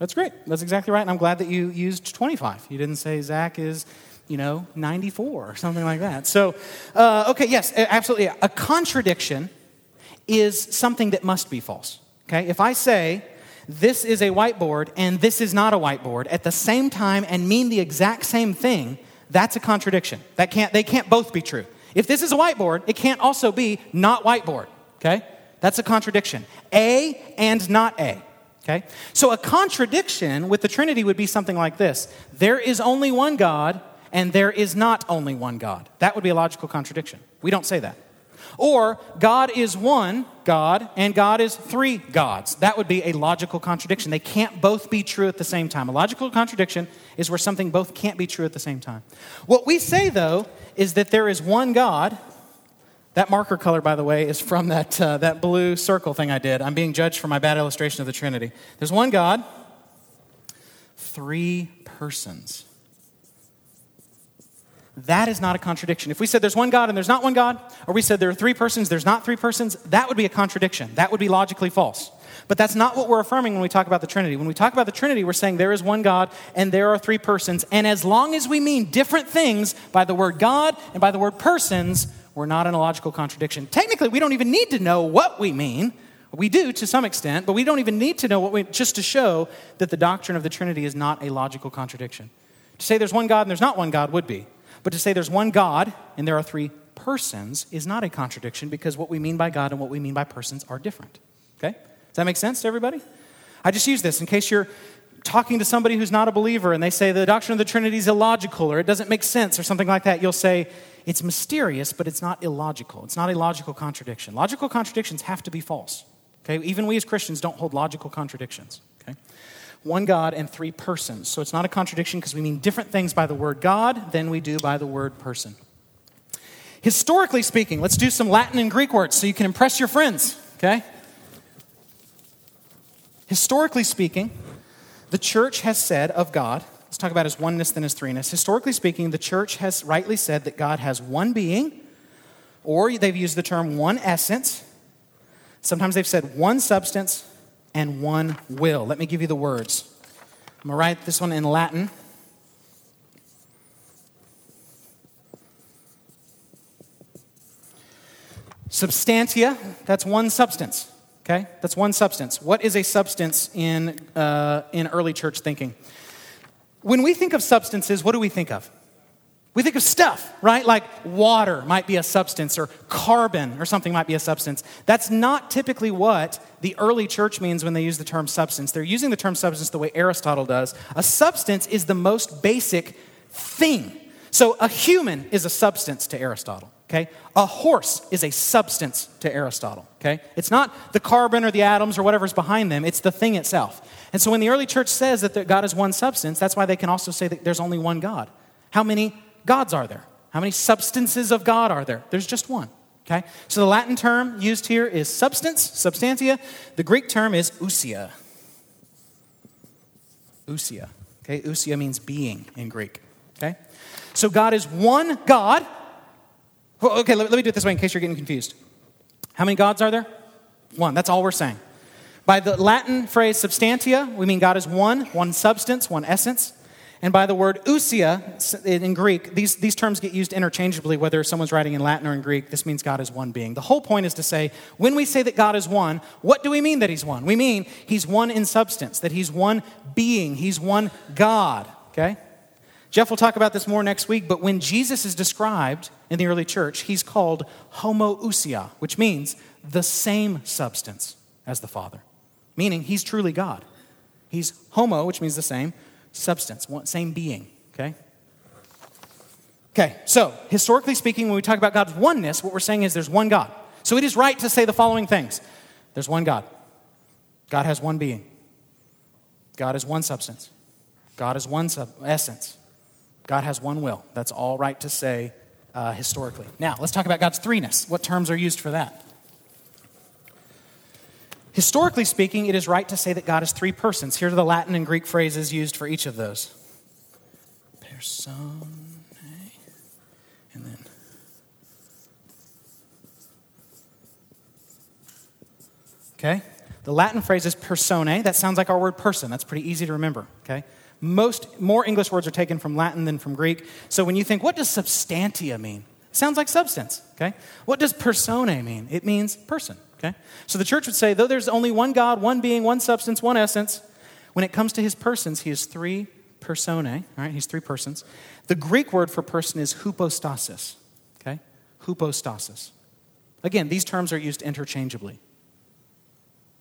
That's great. That's exactly right. And I'm glad that you used 25. You didn't say Zach is, you know, 94 or something like that. So, uh, okay, yes, absolutely. A contradiction is something that must be false. Okay? If I say, this is a whiteboard and this is not a whiteboard at the same time and mean the exact same thing, that's a contradiction. That can't, they can't both be true. If this is a whiteboard, it can't also be not whiteboard. Okay? That's a contradiction. A and not A. Okay? So a contradiction with the Trinity would be something like this There is only one God, and there is not only one God. That would be a logical contradiction. We don't say that. Or God is one God and God is three gods. That would be a logical contradiction. They can't both be true at the same time. A logical contradiction is where something both can't be true at the same time. What we say, though, is that there is one God that marker color, by the way, is from that, uh, that blue circle thing I did. I'm being judged for my bad illustration of the Trinity. There's one God, three persons. That is not a contradiction. If we said there's one God and there's not one God, or we said there are three persons, there's not three persons, that would be a contradiction. That would be logically false. But that's not what we're affirming when we talk about the Trinity. When we talk about the Trinity, we're saying there is one God and there are three persons. And as long as we mean different things by the word God and by the word persons, we're not in a logical contradiction. Technically, we don't even need to know what we mean. We do to some extent, but we don't even need to know what we just to show that the doctrine of the Trinity is not a logical contradiction. To say there's one God and there's not one God would be. But to say there's one God and there are three persons is not a contradiction because what we mean by God and what we mean by persons are different. Okay? Does that make sense to everybody? I just use this in case you're talking to somebody who's not a believer and they say the doctrine of the Trinity is illogical or it doesn't make sense or something like that. You'll say, it's mysterious, but it's not illogical. It's not a logical contradiction. Logical contradictions have to be false. Okay? Even we as Christians don't hold logical contradictions. Okay? One God and three persons. So it's not a contradiction because we mean different things by the word God than we do by the word person. Historically speaking, let's do some Latin and Greek words so you can impress your friends. Okay? Historically speaking, the church has said of God, Let's talk about his oneness than his threeness. Historically speaking, the church has rightly said that God has one being, or they've used the term one essence. Sometimes they've said one substance and one will. Let me give you the words. I'm going to write this one in Latin. Substantia, that's one substance. Okay? That's one substance. What is a substance in, uh, in early church thinking? When we think of substances, what do we think of? We think of stuff, right? Like water might be a substance, or carbon or something might be a substance. That's not typically what the early church means when they use the term substance. They're using the term substance the way Aristotle does. A substance is the most basic thing. So a human is a substance to Aristotle, okay? A horse is a substance to Aristotle, okay? It's not the carbon or the atoms or whatever's behind them, it's the thing itself. And so when the early church says that God is one substance, that's why they can also say that there's only one God. How many gods are there? How many substances of God are there? There's just one. Okay? So the Latin term used here is substance, substantia. The Greek term is ousia. ousia. Okay, ousia means being in Greek. Okay? So God is one God. Okay, let, let me do it this way in case you're getting confused. How many gods are there? One. That's all we're saying. By the Latin phrase substantia, we mean God is one, one substance, one essence. And by the word ousia in Greek, these, these terms get used interchangeably, whether someone's writing in Latin or in Greek. This means God is one being. The whole point is to say, when we say that God is one, what do we mean that He's one? We mean He's one in substance, that He's one being, He's one God, okay? Jeff will talk about this more next week, but when Jesus is described in the early church, He's called homoousia, which means the same substance as the Father, meaning He's truly God. He's homo, which means the same substance, same being, okay? Okay, so historically speaking, when we talk about God's oneness, what we're saying is there's one God. So it is right to say the following things there's one God, God has one being, God is one substance, God is one sub- essence, God has one will. That's all right to say uh, historically. Now, let's talk about God's threeness. What terms are used for that? Historically speaking, it is right to say that God is three persons. Here are the Latin and Greek phrases used for each of those. Personae, and then Okay? The Latin phrase is personae. That sounds like our word person. That's pretty easy to remember, okay? Most more English words are taken from Latin than from Greek. So when you think, what does substantia mean? It sounds like substance, okay? What does personae mean? It means person. Okay? So the church would say, though there's only one God, one being, one substance, one essence, when it comes to his persons, he is three personae, all right? He's three persons. The Greek word for person is hypostasis, okay? Hypostasis. Again, these terms are used interchangeably.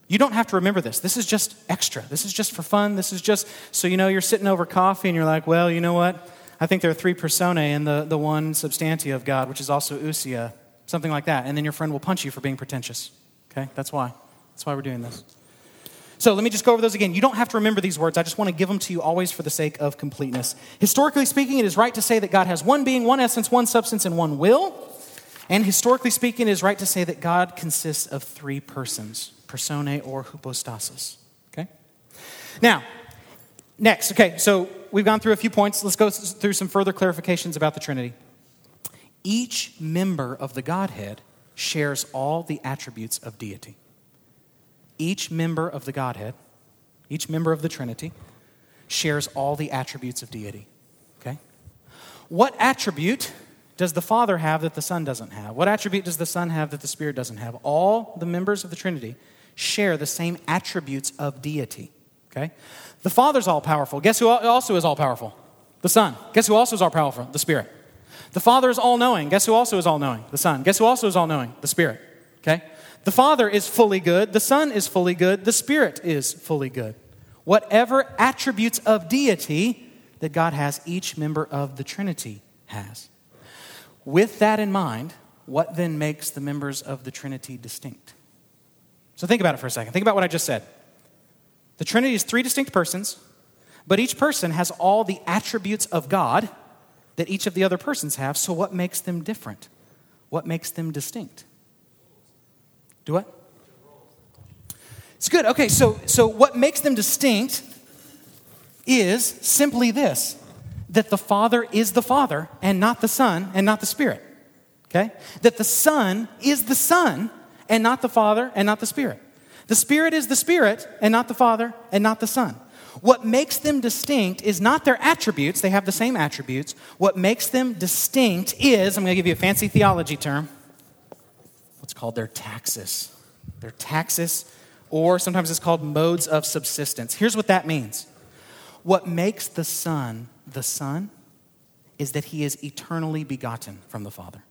You don't have to remember this. This is just extra. This is just for fun. This is just so you know you're sitting over coffee and you're like, well, you know what? I think there are three personae in the, the one substantia of God, which is also ousia, something like that. And then your friend will punch you for being pretentious. Okay? That's why. That's why we're doing this. So let me just go over those again. You don't have to remember these words. I just want to give them to you always for the sake of completeness. Historically speaking, it is right to say that God has one being, one essence, one substance, and one will. And historically speaking, it is right to say that God consists of three persons, personae or hypostasis. Okay? Now, next, okay, so we've gone through a few points. Let's go through some further clarifications about the Trinity. Each member of the Godhead shares all the attributes of deity. Each member of the Godhead, each member of the Trinity, shares all the attributes of deity. Okay? What attribute does the Father have that the Son doesn't have? What attribute does the Son have that the Spirit doesn't have? All the members of the Trinity share the same attributes of deity. Okay? The Father's all powerful. Guess who also is all powerful? The Son. Guess who also is all powerful? The Spirit. The Father is all knowing. Guess who also is all knowing? The Son. Guess who also is all knowing? The Spirit. Okay? The Father is fully good. The Son is fully good. The Spirit is fully good. Whatever attributes of deity that God has, each member of the Trinity has. With that in mind, what then makes the members of the Trinity distinct? So think about it for a second. Think about what I just said. The Trinity is three distinct persons, but each person has all the attributes of God that each of the other persons have. So, what makes them different? What makes them distinct? Do what? It's good. Okay, so, so what makes them distinct is simply this that the Father is the Father and not the Son and not the Spirit. Okay? That the Son is the Son and not the Father and not the Spirit. The Spirit is the Spirit and not the Father and not the Son. What makes them distinct is not their attributes, they have the same attributes. What makes them distinct is, I'm going to give you a fancy theology term, what's called their taxis. Their taxis, or sometimes it's called modes of subsistence. Here's what that means what makes the Son the Son is that he is eternally begotten from the Father.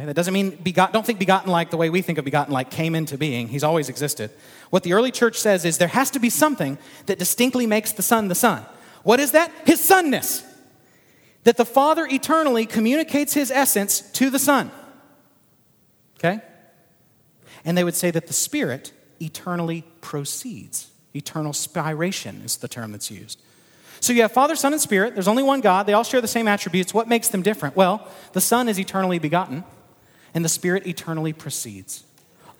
Okay, that doesn't mean don't think begotten like the way we think of begotten, like came into being. He's always existed. What the early church says is there has to be something that distinctly makes the Son the Son. What is that? His sonness. That the Father eternally communicates his essence to the Son. Okay? And they would say that the Spirit eternally proceeds. Eternal spiration is the term that's used. So you have Father, Son, and Spirit. There's only one God. They all share the same attributes. What makes them different? Well, the Son is eternally begotten and the Spirit eternally proceeds.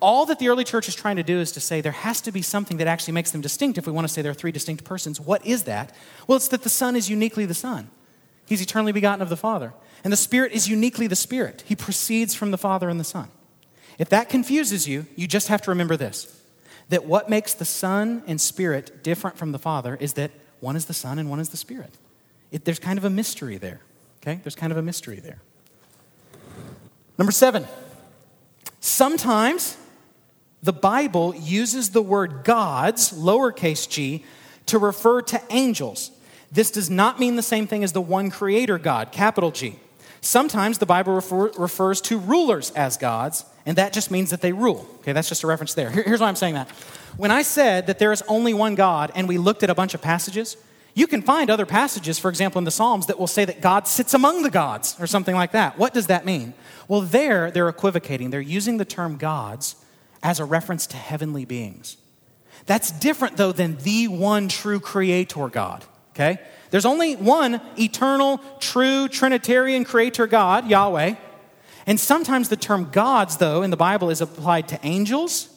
All that the early church is trying to do is to say there has to be something that actually makes them distinct if we want to say there are three distinct persons. What is that? Well, it's that the Son is uniquely the Son. He's eternally begotten of the Father. And the Spirit is uniquely the Spirit. He proceeds from the Father and the Son. If that confuses you, you just have to remember this that what makes the Son and Spirit different from the Father is that one is the Son and one is the Spirit. It, there's kind of a mystery there. Okay? There's kind of a mystery there. Number seven, sometimes the Bible uses the word gods, lowercase g, to refer to angels. This does not mean the same thing as the one creator God, capital G. Sometimes the Bible refer, refers to rulers as gods, and that just means that they rule. Okay, that's just a reference there. Here, here's why I'm saying that. When I said that there is only one God, and we looked at a bunch of passages, you can find other passages, for example, in the Psalms, that will say that God sits among the gods or something like that. What does that mean? Well, there they're equivocating. They're using the term gods as a reference to heavenly beings. That's different, though, than the one true creator God. Okay? There's only one eternal, true, Trinitarian creator God, Yahweh. And sometimes the term gods, though, in the Bible is applied to angels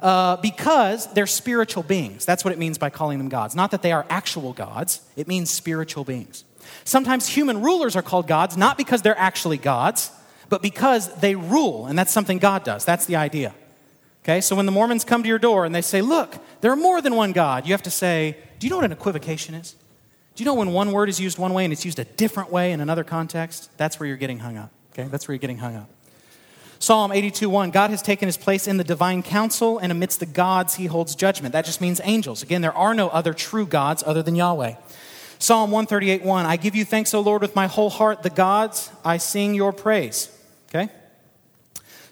uh, because they're spiritual beings. That's what it means by calling them gods. Not that they are actual gods, it means spiritual beings. Sometimes human rulers are called gods, not because they're actually gods, but because they rule, and that's something God does. That's the idea. Okay, so when the Mormons come to your door and they say, Look, there are more than one God, you have to say, Do you know what an equivocation is? Do you know when one word is used one way and it's used a different way in another context? That's where you're getting hung up. Okay, that's where you're getting hung up. Psalm 82 1 God has taken his place in the divine council, and amidst the gods he holds judgment. That just means angels. Again, there are no other true gods other than Yahweh. Psalm 138 1 I give you thanks, O Lord, with my whole heart. The gods, I sing your praise. Okay?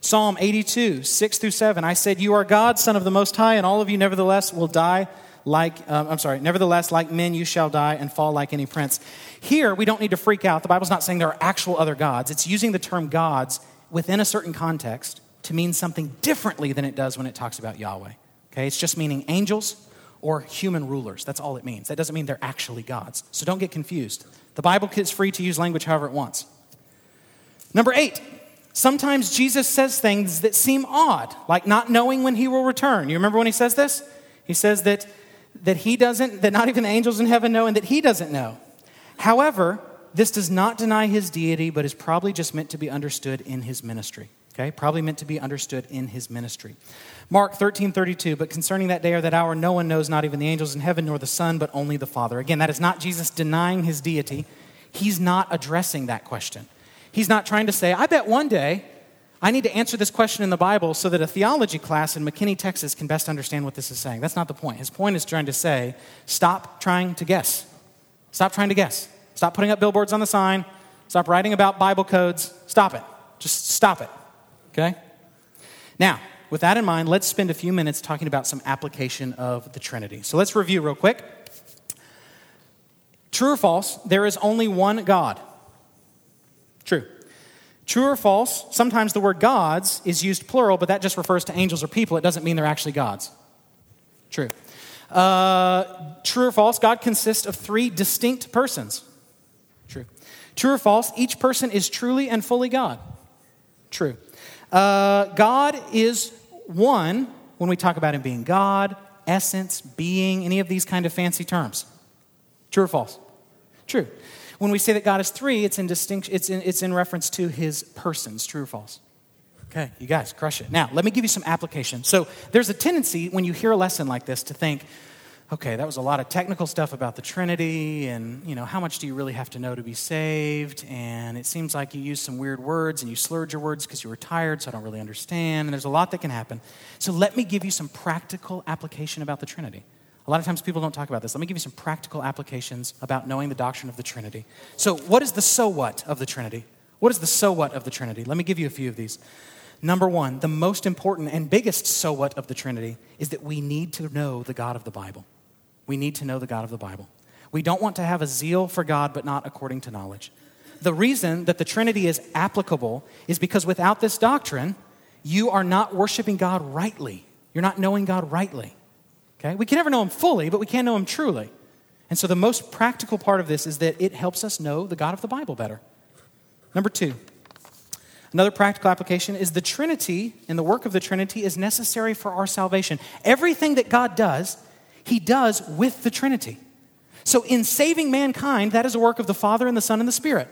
Psalm 82 6 through 7 I said, You are God, Son of the Most High, and all of you nevertheless will die like, um, I'm sorry, nevertheless, like men you shall die and fall like any prince. Here, we don't need to freak out. The Bible's not saying there are actual other gods, it's using the term gods within a certain context to mean something differently than it does when it talks about Yahweh. Okay, it's just meaning angels or human rulers. That's all it means. That doesn't mean they're actually gods. So don't get confused. The Bible is free to use language however it wants. Number eight, sometimes Jesus says things that seem odd, like not knowing when he will return. You remember when he says this? He says that that he doesn't, that not even the angels in heaven know, and that he doesn't know. However, this does not deny his deity, but is probably just meant to be understood in his ministry. Okay? Probably meant to be understood in his ministry. Mark 13, 32, but concerning that day or that hour, no one knows, not even the angels in heaven, nor the Son, but only the Father. Again, that is not Jesus denying his deity. He's not addressing that question. He's not trying to say, I bet one day I need to answer this question in the Bible so that a theology class in McKinney, Texas can best understand what this is saying. That's not the point. His point is trying to say stop trying to guess. Stop trying to guess. Stop putting up billboards on the sign. Stop writing about Bible codes. Stop it. Just stop it. Okay? Now, with that in mind, let's spend a few minutes talking about some application of the Trinity. So let's review real quick. True or false, there is only one God. True. True or false, sometimes the word gods is used plural, but that just refers to angels or people. It doesn't mean they're actually gods. True. Uh, true or false, God consists of three distinct persons. True. Or false, each person is truly and fully God. True. Uh, God is one when we talk about Him being God, essence, being, any of these kind of fancy terms. True or false? True. When we say that God is three, it's in, distinction, it's in, it's in reference to his persons. True or false? Okay, you guys, crush it. Now, let me give you some application. So, there's a tendency when you hear a lesson like this to think, okay, that was a lot of technical stuff about the Trinity, and, you know, how much do you really have to know to be saved? And it seems like you used some weird words and you slurred your words because you were tired, so I don't really understand. And there's a lot that can happen. So, let me give you some practical application about the Trinity. A lot of times people don't talk about this. Let me give you some practical applications about knowing the doctrine of the Trinity. So, what is the so what of the Trinity? What is the so what of the Trinity? Let me give you a few of these. Number one, the most important and biggest so what of the Trinity is that we need to know the God of the Bible. We need to know the God of the Bible. We don't want to have a zeal for God, but not according to knowledge. The reason that the Trinity is applicable is because without this doctrine, you are not worshiping God rightly. You're not knowing God rightly. Okay? We can never know him fully, but we can know him truly. And so the most practical part of this is that it helps us know the God of the Bible better. Number two, Another practical application is the Trinity and the work of the Trinity is necessary for our salvation. Everything that God does, He does with the Trinity. So, in saving mankind, that is a work of the Father and the Son and the Spirit.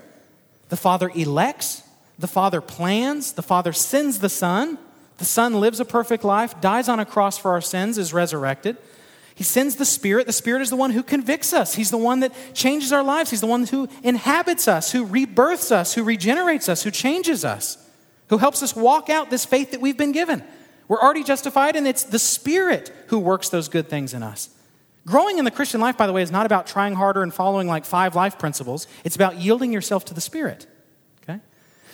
The Father elects, the Father plans, the Father sends the Son, the Son lives a perfect life, dies on a cross for our sins, is resurrected. He sends the Spirit. The Spirit is the one who convicts us. He's the one that changes our lives. He's the one who inhabits us, who rebirths us, who regenerates us, who changes us, who helps us walk out this faith that we've been given. We're already justified, and it's the Spirit who works those good things in us. Growing in the Christian life, by the way, is not about trying harder and following like five life principles. It's about yielding yourself to the Spirit. Okay?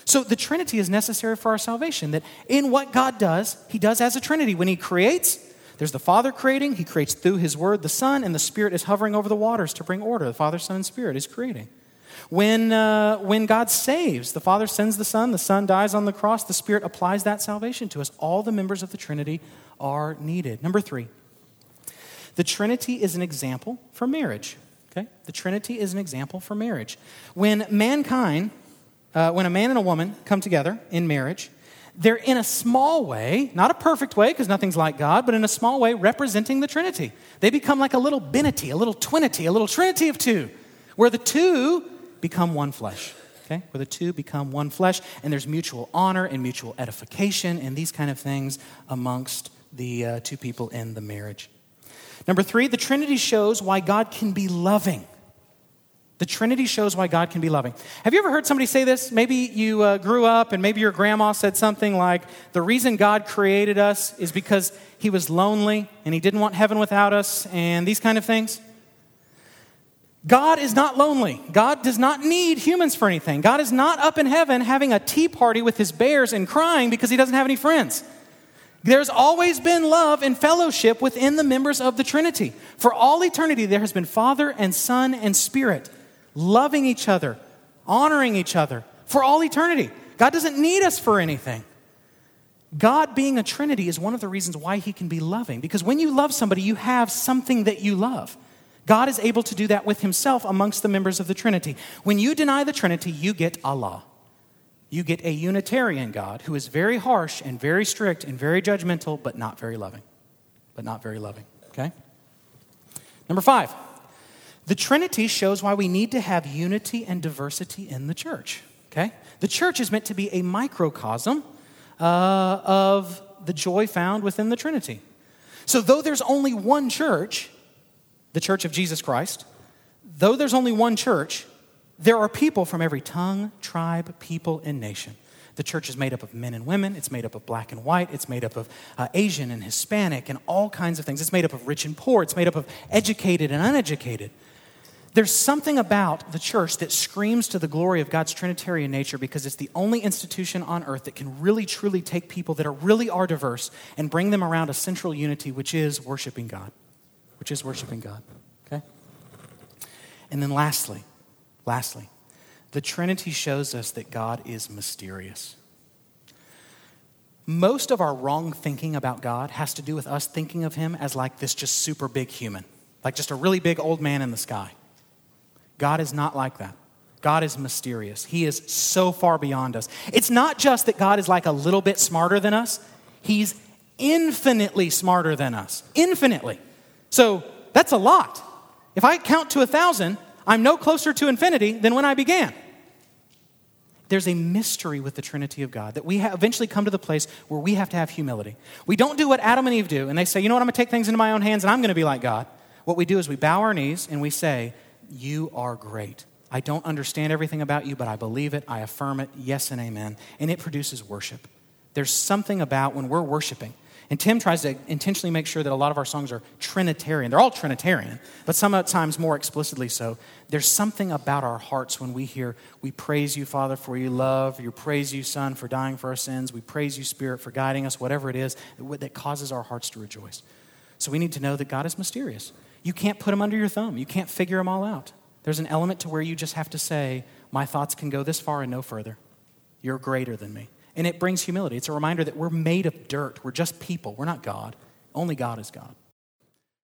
So the Trinity is necessary for our salvation. That in what God does, He does as a Trinity. When He creates, there's the Father creating, He creates through His Word, the Son, and the Spirit is hovering over the waters to bring order. The Father, Son, and Spirit is creating. When, uh, when God saves, the Father sends the Son, the Son dies on the cross, the Spirit applies that salvation to us. All the members of the Trinity are needed. Number three, the Trinity is an example for marriage. Okay? The Trinity is an example for marriage. When mankind, uh, when a man and a woman come together in marriage, they're in a small way, not a perfect way because nothing's like God, but in a small way representing the Trinity. They become like a little binity, a little twinity, a little trinity of two, where the two become one flesh. Okay? Where the two become one flesh, and there's mutual honor and mutual edification and these kind of things amongst the uh, two people in the marriage. Number three, the Trinity shows why God can be loving. The Trinity shows why God can be loving. Have you ever heard somebody say this? Maybe you uh, grew up and maybe your grandma said something like, The reason God created us is because he was lonely and he didn't want heaven without us, and these kind of things. God is not lonely. God does not need humans for anything. God is not up in heaven having a tea party with his bears and crying because he doesn't have any friends. There's always been love and fellowship within the members of the Trinity. For all eternity, there has been Father and Son and Spirit loving each other, honoring each other for all eternity. God doesn't need us for anything. God being a Trinity is one of the reasons why He can be loving. Because when you love somebody, you have something that you love. God is able to do that with Himself amongst the members of the Trinity. When you deny the Trinity, you get Allah you get a Unitarian God who is very harsh and very strict and very judgmental, but not very loving. But not very loving, okay? Number five, the Trinity shows why we need to have unity and diversity in the church, okay? The church is meant to be a microcosm uh, of the joy found within the Trinity. So, though there's only one church, the church of Jesus Christ, though there's only one church, there are people from every tongue, tribe, people, and nation. The church is made up of men and women. It's made up of black and white. It's made up of uh, Asian and Hispanic and all kinds of things. It's made up of rich and poor. It's made up of educated and uneducated. There's something about the church that screams to the glory of God's Trinitarian nature because it's the only institution on earth that can really, truly take people that are really are diverse and bring them around a central unity, which is worshiping God. Which is worshiping God. Okay? And then lastly, Lastly, the Trinity shows us that God is mysterious. Most of our wrong thinking about God has to do with us thinking of Him as like this just super big human, like just a really big old man in the sky. God is not like that. God is mysterious. He is so far beyond us. It's not just that God is like a little bit smarter than us, He's infinitely smarter than us. Infinitely. So that's a lot. If I count to a thousand, I'm no closer to infinity than when I began. There's a mystery with the Trinity of God that we eventually come to the place where we have to have humility. We don't do what Adam and Eve do, and they say, you know what, I'm going to take things into my own hands and I'm going to be like God. What we do is we bow our knees and we say, You are great. I don't understand everything about you, but I believe it, I affirm it, yes and amen. And it produces worship. There's something about when we're worshiping and Tim tries to intentionally make sure that a lot of our songs are Trinitarian. They're all Trinitarian, but sometimes more explicitly so. There's something about our hearts when we hear, We praise you, Father, for your love. We praise you, Son, for dying for our sins. We praise you, Spirit, for guiding us, whatever it is that causes our hearts to rejoice. So we need to know that God is mysterious. You can't put him under your thumb, you can't figure him all out. There's an element to where you just have to say, My thoughts can go this far and no further. You're greater than me. And it brings humility. It's a reminder that we're made of dirt. We're just people. We're not God. Only God is God.